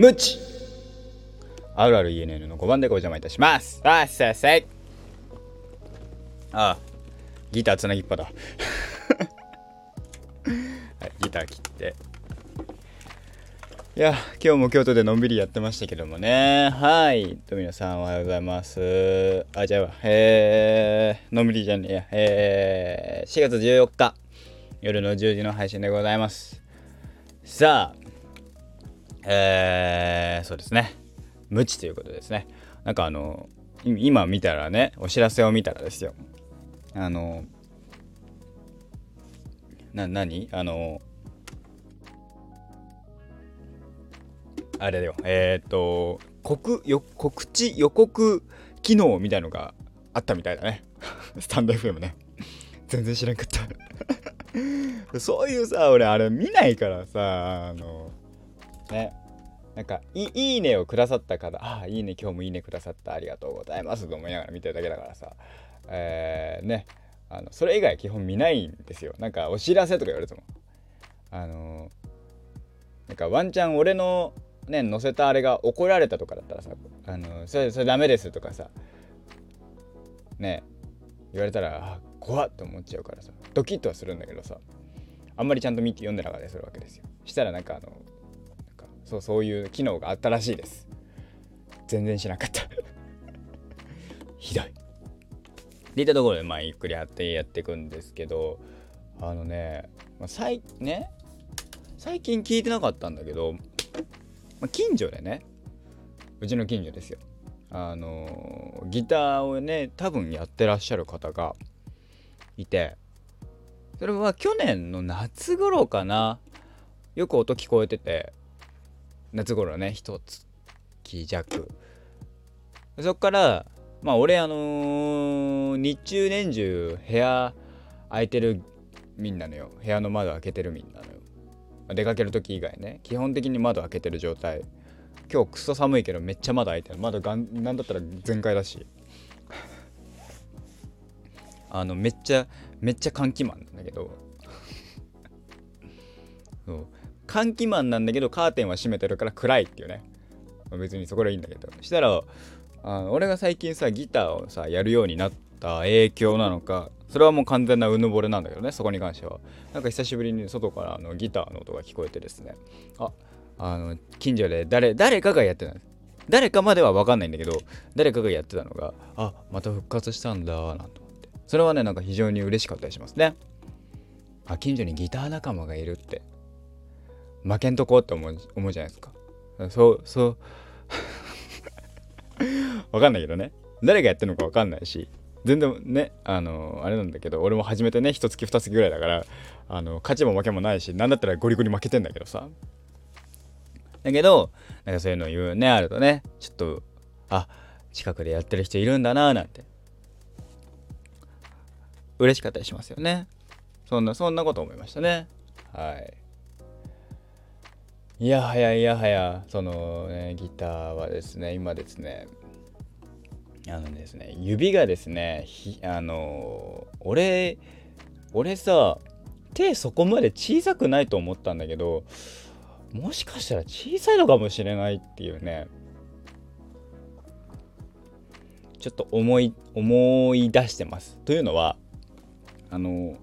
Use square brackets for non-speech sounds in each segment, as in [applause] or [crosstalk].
ムチあるある ENN の5番でご邪魔いたします。あっさっさあギターつなぎっぱだ。[laughs] はいギター切って。いや今日も京都でのんびりやってましたけどもね。はいと皆さんおはようございます。あじゃあえー、のんびりじゃねえや。えー、4月14日夜の10時の配信でございます。さあえー、そうですね。無知ということですね。なんかあの今見たらねお知らせを見たらですよ。あのな何？あのあれだよ。えっ、ー、と告よ告知予告機能みたいのがあったみたいだね。[laughs] スタンド FM ね。全然知らんかった。[laughs] そういうさ俺あれ見ないからさあのね。なんかい「いいね」をくださった方「ああいいね今日もいいねくださったありがとうございます」と思いながら見てるだけだからさ。えー、ね。あのそれ以外基本見ないんですよ。なんかお知らせとか言われても。あのなんかワンチャン俺のね載せたあれが怒られたとかだったらさあのそれそれダメですとかさね。言われたら怖っと思っちゃうからさドキッとはするんだけどさあんまりちゃんと見て読んでなかったりするわけですよ。したらなんかあのそうそういう機能があったらしいです。全然知らなかった。[laughs] ひどい。でいったところでまあゆっくりやってやっていくんですけどあのね、まあ、最ね最近聞いてなかったんだけど、まあ、近所でねうちの近所ですよ。あのギターをね多分やってらっしゃる方がいてそれは去年の夏頃かなよく音聞こえてて夏頃ね一月弱。そっからまあ俺あのー、日中年中部屋空いてるみんなのよ。部屋の窓開けてるみんなのよ。出かける時以外ね。基本的に窓開けてる状態。今日クソ寒いけどめっちゃ窓開いてる。窓がんなんだったら全開だし。[laughs] あのめっちゃめっちゃ換気マンなんだけど。[laughs] そう。換気マンなんだけどカーテンは閉めてるから暗いっていうね。別にそこでいいんだけど。したらあ俺が最近さギターをさやるようになった影響なのかそれはもう完全なうぬぼれなんだけどねそこに関しては。なんか久しぶりに外からあのギターの音が聞こえてですね。ああの近所で誰誰かがやってたんです誰かまでは分かんないんだけど誰かがやってたのがあまた復活したんだなんて思って。それはねなんか非常に嬉しかったりしますね。あ近所にギター仲間がいるって。負けんとこって思う思うじゃないですか。そうそう。[laughs] わかんないけどね。誰がやってるのかわかんないし。全然ねあのあれなんだけど俺も始めてね一月二月ぐらいだからあの勝ちも負けもないし何だったらゴリゴリ負けてんだけどさ。だけどなんかそういうの言うねあるとね。ちょっとあ近くでやってる人いるんだなーなんて。嬉しかったりしますよね。そんなそんなこと思いましたね。はい。いやはやいやはやそのねギターはですね今ですねあのですね指がですねあの俺俺さ手そこまで小さくないと思ったんだけどもしかしたら小さいのかもしれないっていうねちょっと思い思い出してます。というのはあの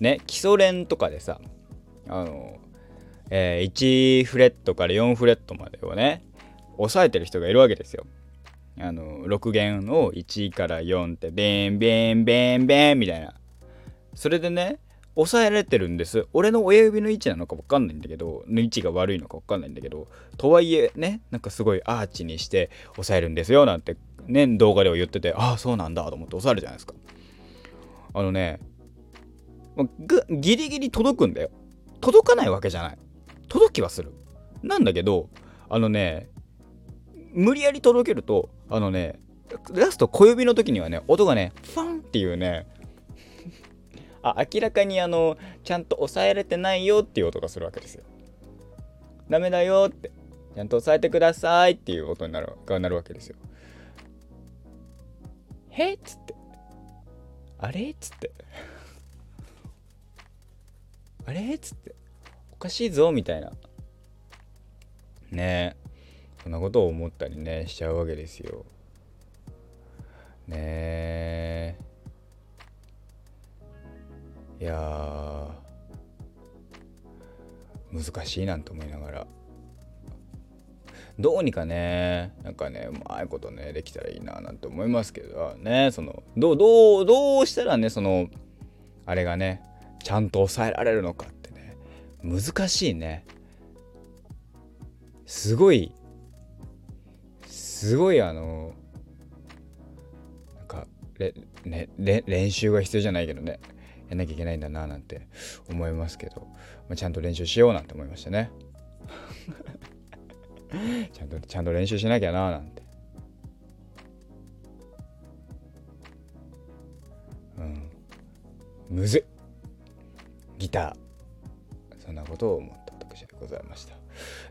ね基礎練とかでさあのえー、1フレットから4フレットまでをね押さえてる人がいるわけですよ。あの6弦を1から4ってベンベンベンベンみたいな。それでね押さえられてるんです。俺の親指の位置なのか分かんないんだけどの位置が悪いのか分かんないんだけどとはいえねなんかすごいアーチにして押さえるんですよなんてね動画では言っててああそうなんだと思って押さえるじゃないですか。あのねギリギリ届くんだよ。届かないわけじゃない。届きはする。なんだけど、あのね、無理やり届けると、あのね、ラスト小指の時にはね、音がね、ファンっていうね、あ、明らかにあの、ちゃんと押さえれてないよっていう音がするわけですよ。ダメだよって、ちゃんと押さえてくださいっていう音になるがなるわけですよ。へっつって。あれっつって。あれっつって。かしいぞみたいな。ね。そんなことを思ったりねしちゃうわけですよ。ね。えいや難しいなんて思いながら。どうにかねなんかねうまいことねできたらいいななんて思いますけどねそのどうどうどうしたらねそのあれがねちゃんと抑えられるのかっ難しいね。すごいすごいあのなんかれ、ね、練習が必要じゃないけどね。やんなきゃいけないんだななんて思いますけど、まあ、ちゃんと練習しようなんて思いましたね。[laughs] ちゃんとちゃんと練習しなきゃななんて。うん。むずギター。そんなことを思った私でございました。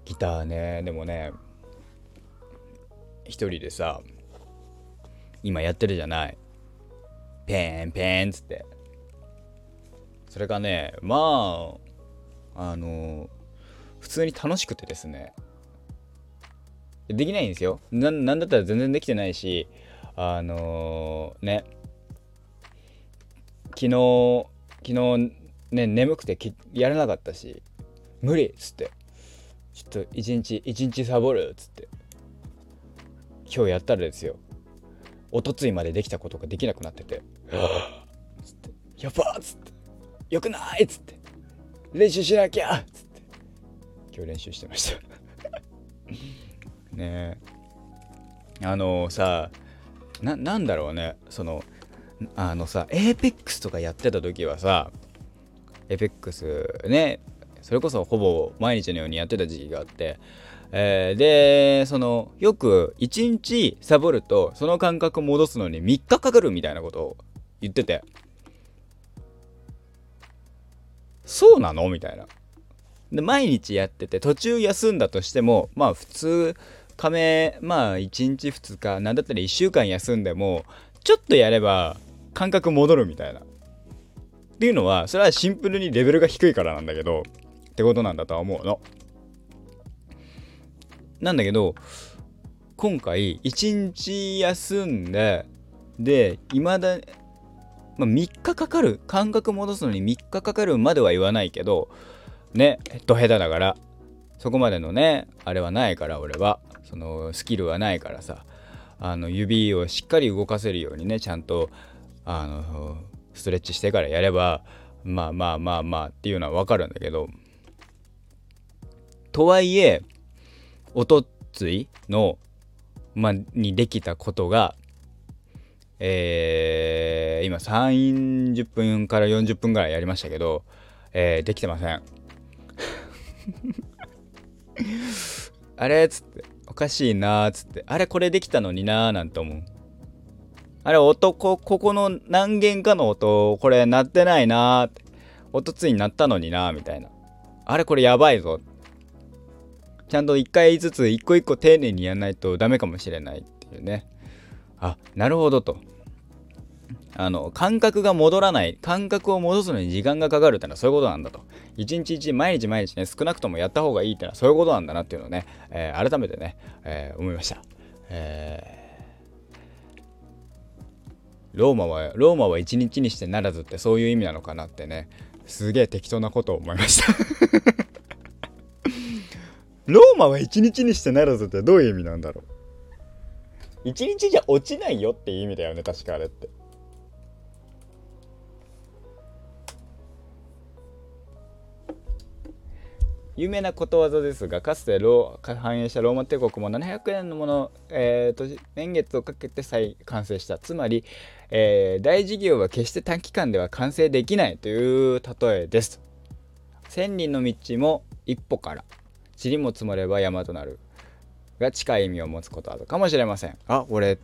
ギターねでもね一人でさ今やってるじゃない。ペンペンっつって。それがねまああの普通に楽しくてですね。できないんですよ。なんだったら全然できてないしあのー、ね。昨日昨日ね眠くてやらなかったし無理っつって。ちょっと一日一日サボるっつって。今日やったらですよ。おとついまでできたことができなくなってて。つって。やばっつって。よくないっつって。練習しなきゃっつって。今日練習してました。ねえ。あのさななんだろうね。そのあのさ APEX とかやってた時はさ APEX ねそれこそほぼ毎日のようにやってた時期があって、えー、でそのよく1日サボるとその感覚戻すのに3日かかるみたいなことを言っててそうなの？みたいな。で毎日やってて途中休んだとしてもまあ普通亀まあ1日2日なんだったら1週間休んでもちょっとやれば感覚戻るみたいな。っていうのはそれはシンプルにレベルが低いからなんだけどってことなんだとは思うの。なんだけど今回1日休んででいまだ、まあ、3日かかる感覚戻すのに3日かかるまでは言わないけどねヘッド下手だからそこまでのねあれはないから俺はそのスキルはないからさあの指をしっかり動かせるようにねちゃんとあのストレッチしてからやればまあまあまあまあっていうのは分かるんだけどとはいえおとついの、まあ、にできたことがえー、今30分から40分ぐらいやりましたけど、えー、できてません。[laughs] あれっつっておかしいなっつってあれこれできたのになーなんて思う。あれ音こここの何弦かの音これ鳴ってないなーって。音ついになったのになーみたいな。あれこれやばいぞ。ちゃんと一回ずつ一個一個丁寧にやらないとダメかもしれないっていうね。あなるほどと。あの感覚が戻らない。感覚を戻すのに時間がかかるってのはそういうことなんだと。一日一日毎日毎日ね少なくともやった方がいいってのはそういうことなんだなっていうのをね、えー、改めてね、えー、思いました、えー、ローマはローマは一日にしてならずってそういう意味なのかなってね。すげえ適当なことを思いました。[laughs] ローマは一日にしてならずってどういう意味なんだろう。一日じゃ落ちないよっていう意味だよね確かあれって有名なことわざですがかつてロ繁栄したローマ帝国も700年のもの、えー、年月をかけて再完成した。つまり、えー、大事業は決して短期間では完成できないという例えです。千人の道も一歩から塵も積もれば山となるが近い意味を持つことあるかもしれません。あ俺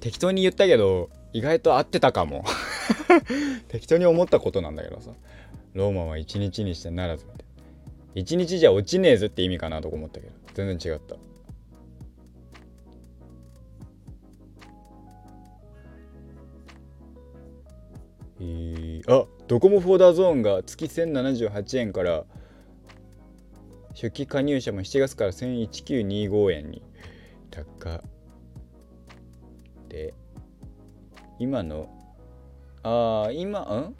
適当に言ったけど意外と合ってたかも。[laughs] 適当に思ったことなんだけどさ。ローマは一日にしてならずって一日じゃ落ちねえぜって意味かなと思ったけど全然違った。えー、あドコモフォーダーゾーンが月1078円から初期加入者も7月から101925円に。高で今のああ今ん？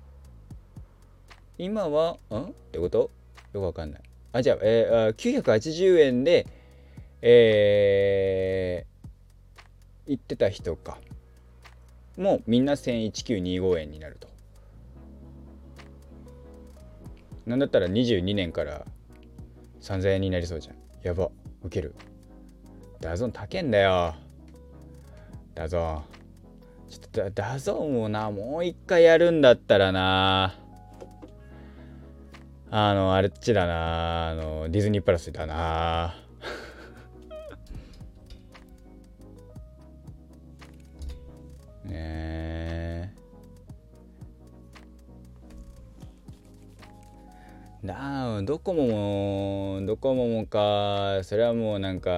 今はん？ってこと？よくわかんない。あじゃあ,、えー、あ980円でえー、行ってた人か。もうみんな101925円になると。なんだったら22年から3000円になりそうじゃん。やば。ウケる。ダゾン高えんだよ。ダゾン。ちょっとダゾンをなもう一回やるんだったらな。あのあれっちだな。あのディズニープラスだな。[laughs] ねなあドコモもドコモもか。それはもうなんかあ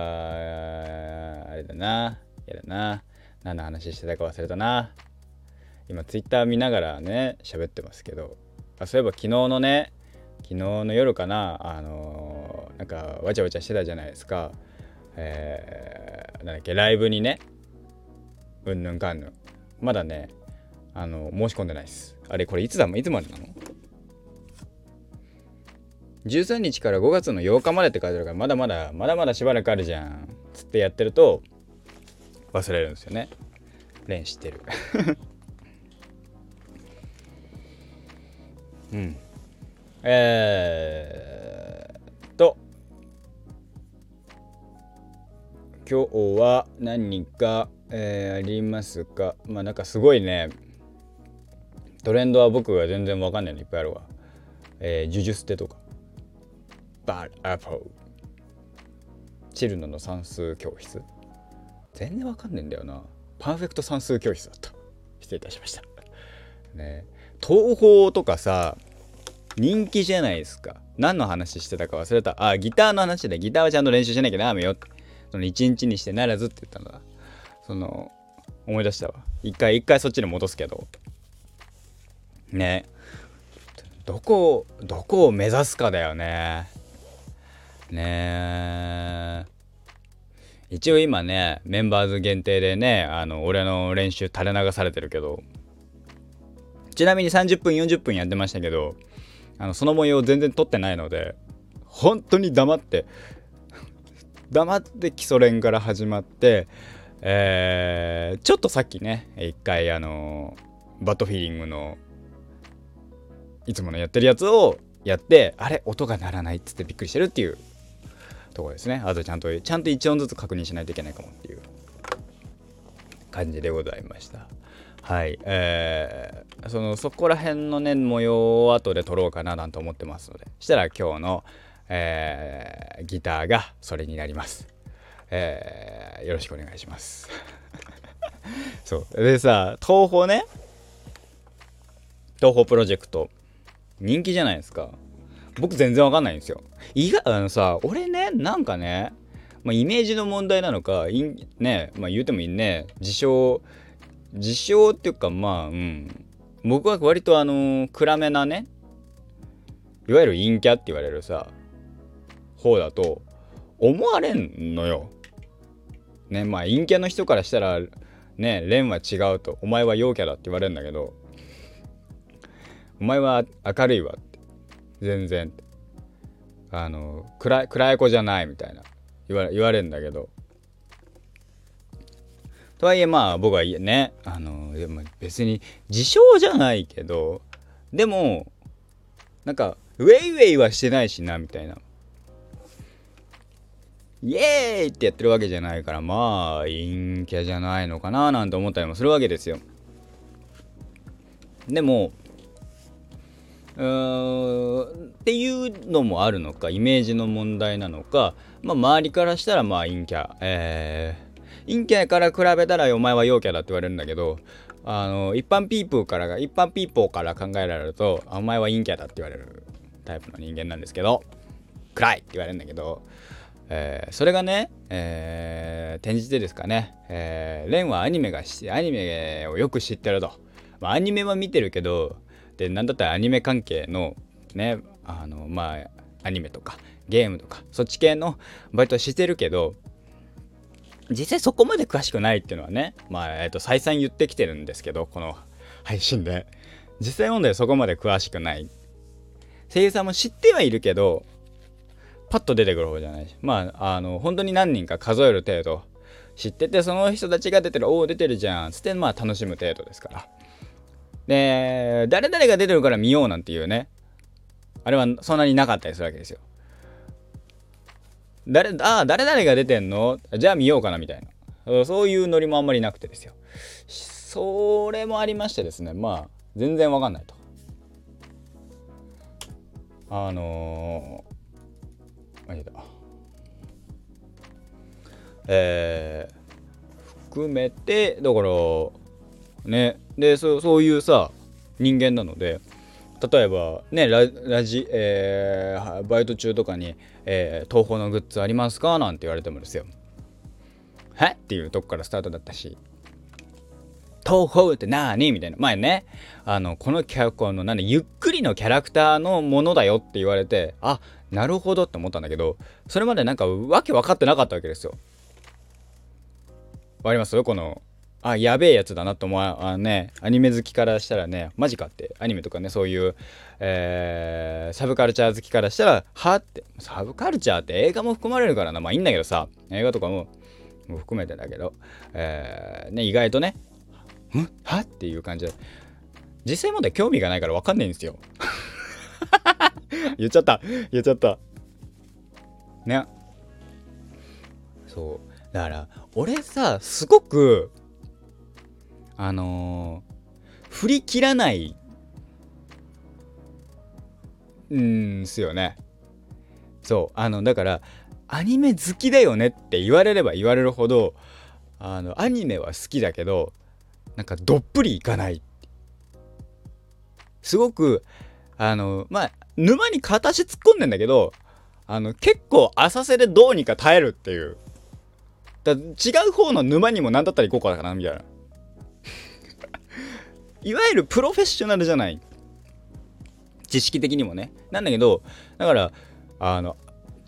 れだな。やだな。何の話してたか忘れたな。今ツイッター見ながらね喋ってますけど。あそういえば昨日のね昨日の夜かなあのー、なんかわちゃわちゃしてたじゃないですか。えー、なんだっけライブにねうんぬんかんぬん。まだねあの申し込んでないです。あれこれいつだ？いつまでなの？13日から5月の8日までって書いてあるからまだまだまだまだしばらくあるじゃん。つってやってると忘れるんですよね。レン知ってる。[laughs] うん。えー、と。今日は何か、えー、ありますか？まあなんかすごいね。トレンドは僕が全然わかんないのいっぱいあるわ。えー、ジュジュステとか。バ a ア Apple チルノの算数教室。全然わかんねえんだよな。パーフェクト算数教室だった。失礼いたしました。ね。東宝とかさ人気じゃないですか。何の話してたか忘れた。あギターの話でギターはちゃんと練習しなきゃダメよ。ってその一日にしてならずって言ったのだ。その思い出したわ。一回一回そっちに戻すけど。ね。どこどこを目指すかだよね。ね。え一応今ねメンバーズ限定でねあの俺の練習垂れ流されてるけど。ちなみに30分40分やってましたけどあのその模様を全然撮ってないので本当に黙って黙って基礎練から始まってえー、ちょっとさっきね一回あのバッドフィーリングのいつものやってるやつをやってあれ音が鳴らないっつってびっくりしてるっていうとこですね。あとちゃんとちゃんと1音ずつ確認しないといけないかもっていう感じでございました。はい。えー、そのそこら辺のね模様を後で撮ろうかななんて思ってますので。したら今日の、えー、ギターがそれになります。えー、よろしくお願いします。[laughs] そう。でさ東宝ね。東宝プロジェクト。人気じゃないですか。僕全然わかんないんですよ。意外あのさ俺ねなんかね、まあ、イメージの問題なのかいねまあ言うてもいいね。自称自称っていうかまあうん。僕は割とあの暗めなねいわゆる陰キャって言われるさ方だと思われんのよ。ねまあ陰キャの人からしたらね蓮は違うとお前は陽キャだって言われるんだけどお前は明るいわって全然。あの暗い暗い子じゃないみたいな言わ言われるんだけど。とはいえまあ僕はねあのでも別に自称じゃないけどでもなんかウェイウェイはしてないしなみたいな。イエーイってやってるわけじゃないからまあ陰キャじゃないのかななんて思ったりもするわけですよ。でもうーんっていうのもあるのかイメージの問題なのか、まあ、周りからしたらまあ陰キャ、えー、陰キャから比べたらお前は陽キャだって言われるんだけどあの一般ピープーからが一般ピーポーから考えられるとお前は陰キャだって言われるタイプの人間なんですけど暗いって言われるんだけど、えー、それがね、えー、転じてですかね、えー、レンはアニメがしアニメをよく知ってると、まあ、アニメは見てるけどで何だったらアニメ関係のねあのまあアニメとかゲームとかそっち系のバイトしてるけど実際そこまで詳しくないっていうのはねまあ、えー、と再三言ってきてるんですけどこの配信で。実際問題そこまで詳しくない。声優さんも知ってはいるけどパッと出てくる方じゃないし。まああの本当に何人か数える程度。知っててその人たちが出てるおお出てるじゃん。つってまあ楽しむ程度ですから。で誰々が出てるから見ようなんていうね。あれはそんなになかったりするわけですよ。誰ああ誰々が出てんの？じゃあ見ようかなみたいな。そういうノリもあんまりなくてですよ。それもありましてですね。まあ全然わかんないと。あのー、間違ええー、含めてだからね。でそそういうさ人間なので例えばねララジ、えー、バイト中とかに、えー「東宝のグッズありますか?」なんて言われてもですよ「はっ？ていうとこからスタートだったし「東宝って何?」みたいな前ねあのこのキャこのなんゆっくりのキャラクターのものだよって言われてあなるほどって思ったんだけどそれまでなんかわけ分かってなかったわけですよ。わかります？このあやべえやつだなと思うあねアニメ好きからしたらねマジかってアニメとかねそういう、えー、サブカルチャー好きからしたらはってサブカルチャーって映画も含まれるからなまあいいんだけどさ映画とかもも含めてだけど、えー、ね意外とねん？はっていう感じで実際問題興味がないから分かんないんですよ。[laughs] 言っちゃった言っちゃった。ね。そう。だから俺さすごくあのー、振り切らないんすよね。そう。あのだからアニメ好きだよねって言われれば言われるほどあのアニメは好きだけどなんかどっぷりいかないすごくあのまあ沼に片足突っ込んでんだけどあの結構浅瀬でどうにか耐えるっていう。だ違う方の沼にも何だったら行こうかなみたいな。いわゆるプロフェッショナルじゃない。知識的にもね。なんだけどだからあの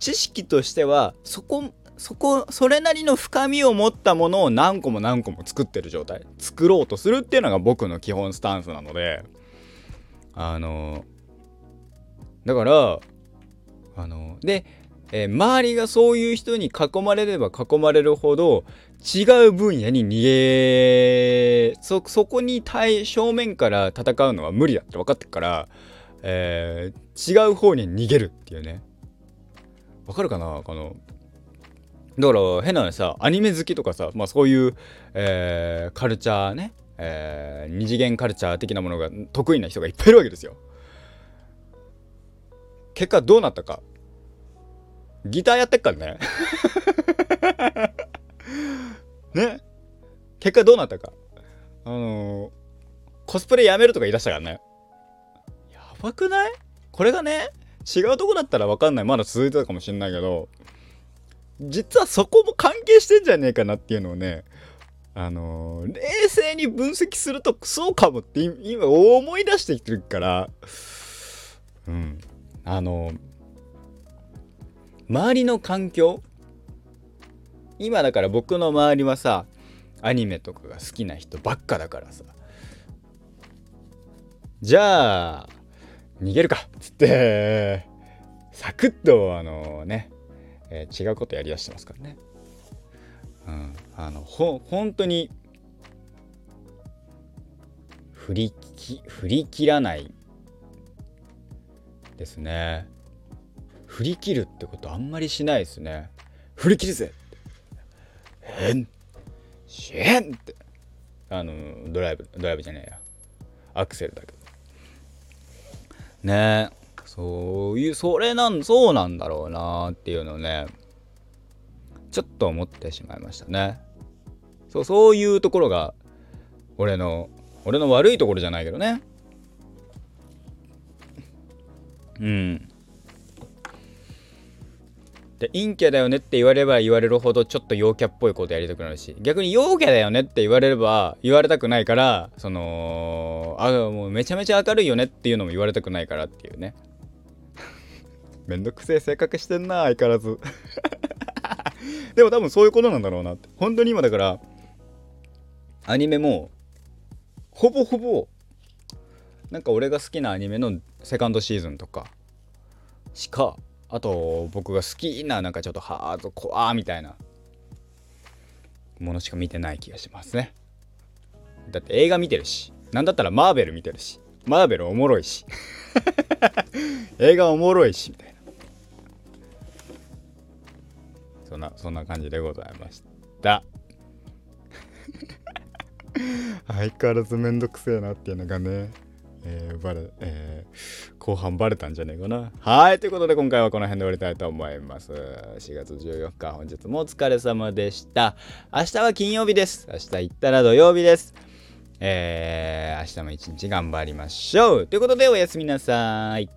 知識としてはそこそこそれなりの深みを持ったものを何個も何個も作ってる状態。作ろうとするっていうのが僕の基本スタンスなので。あのだからあのでえー、周りがそういう人に囲まれれば囲まれるほど違う分野に逃げそこに対正面から戦うのは無理だって分かってから、えー、違う方に逃げるっていうね。わかるかなこの。だから変なのさアニメ好きとかさまあそういう、えー、カルチャーね、えー、二次元カルチャー的なものが得意な人がいっぱいいるわけですよ。結果どうなったか。ギターやってっからね。[laughs] ね。結果どうなったか。あのー、コスプレやめるとか言い出したからね。やばくない？これがね違うとこだったら分かんない。まだ続いてたかもしんないけど実はそこも関係してんじゃねえかなっていうのをねあのー、冷静に分析するとそうかもって今思い出してきてるからうん。あのー周りの環境？今だから僕の周りはさアニメとかが好きな人ばっかだからさじゃあ逃げるかっつってサクッとあのね、えー、違うことやりだしてますからね。うん、あのほ本当に振りき振り切らないですね。振り切るってことあんまりしないですね。振り切るぜへん？しへんって。あのドライブドライブじゃねえや。アクセルだけど。ねえ。そういうそれなんそうなんだろうなっていうのをねちょっと思ってしまいましたね。そうそういうところが俺の俺の悪いところじゃないけどね。うん。で陰キャだよねって言われれば言われるほどちょっと陽キャっぽいことやりたくなるし逆に陽キャだよねって言われれば言われたくないからそのあもうめちゃめちゃ明るいよねっていうのも言われたくないからっていうね。[laughs] めんどくせえ性格してんな相変わらず。[laughs] でも多分そういうことなんだろうなって。本当に今だからアニメもほぼほぼなんか俺が好きなアニメのセカンドシーズンとかしかあと僕が好きななんかちょっとハードコアみたいなものしか見てない気がしますね。だって映画見てるしなんだったらマーベル見てるしマーベルおもろいし [laughs] 映画おもろいしみたいな。そんなそんな感じでございました。[laughs] 相変わらずめんどくせえなっていうのがね。えー、バレ、えー、後半バレたんじゃねえかな。はい、ということで今回はこの辺で終わりたいと思います。4月14日、本日もお疲れ様でした。明日は金曜日です。明日行ったら土曜日です。えー、明日も一日頑張りましょう。ということでおやすみなさい。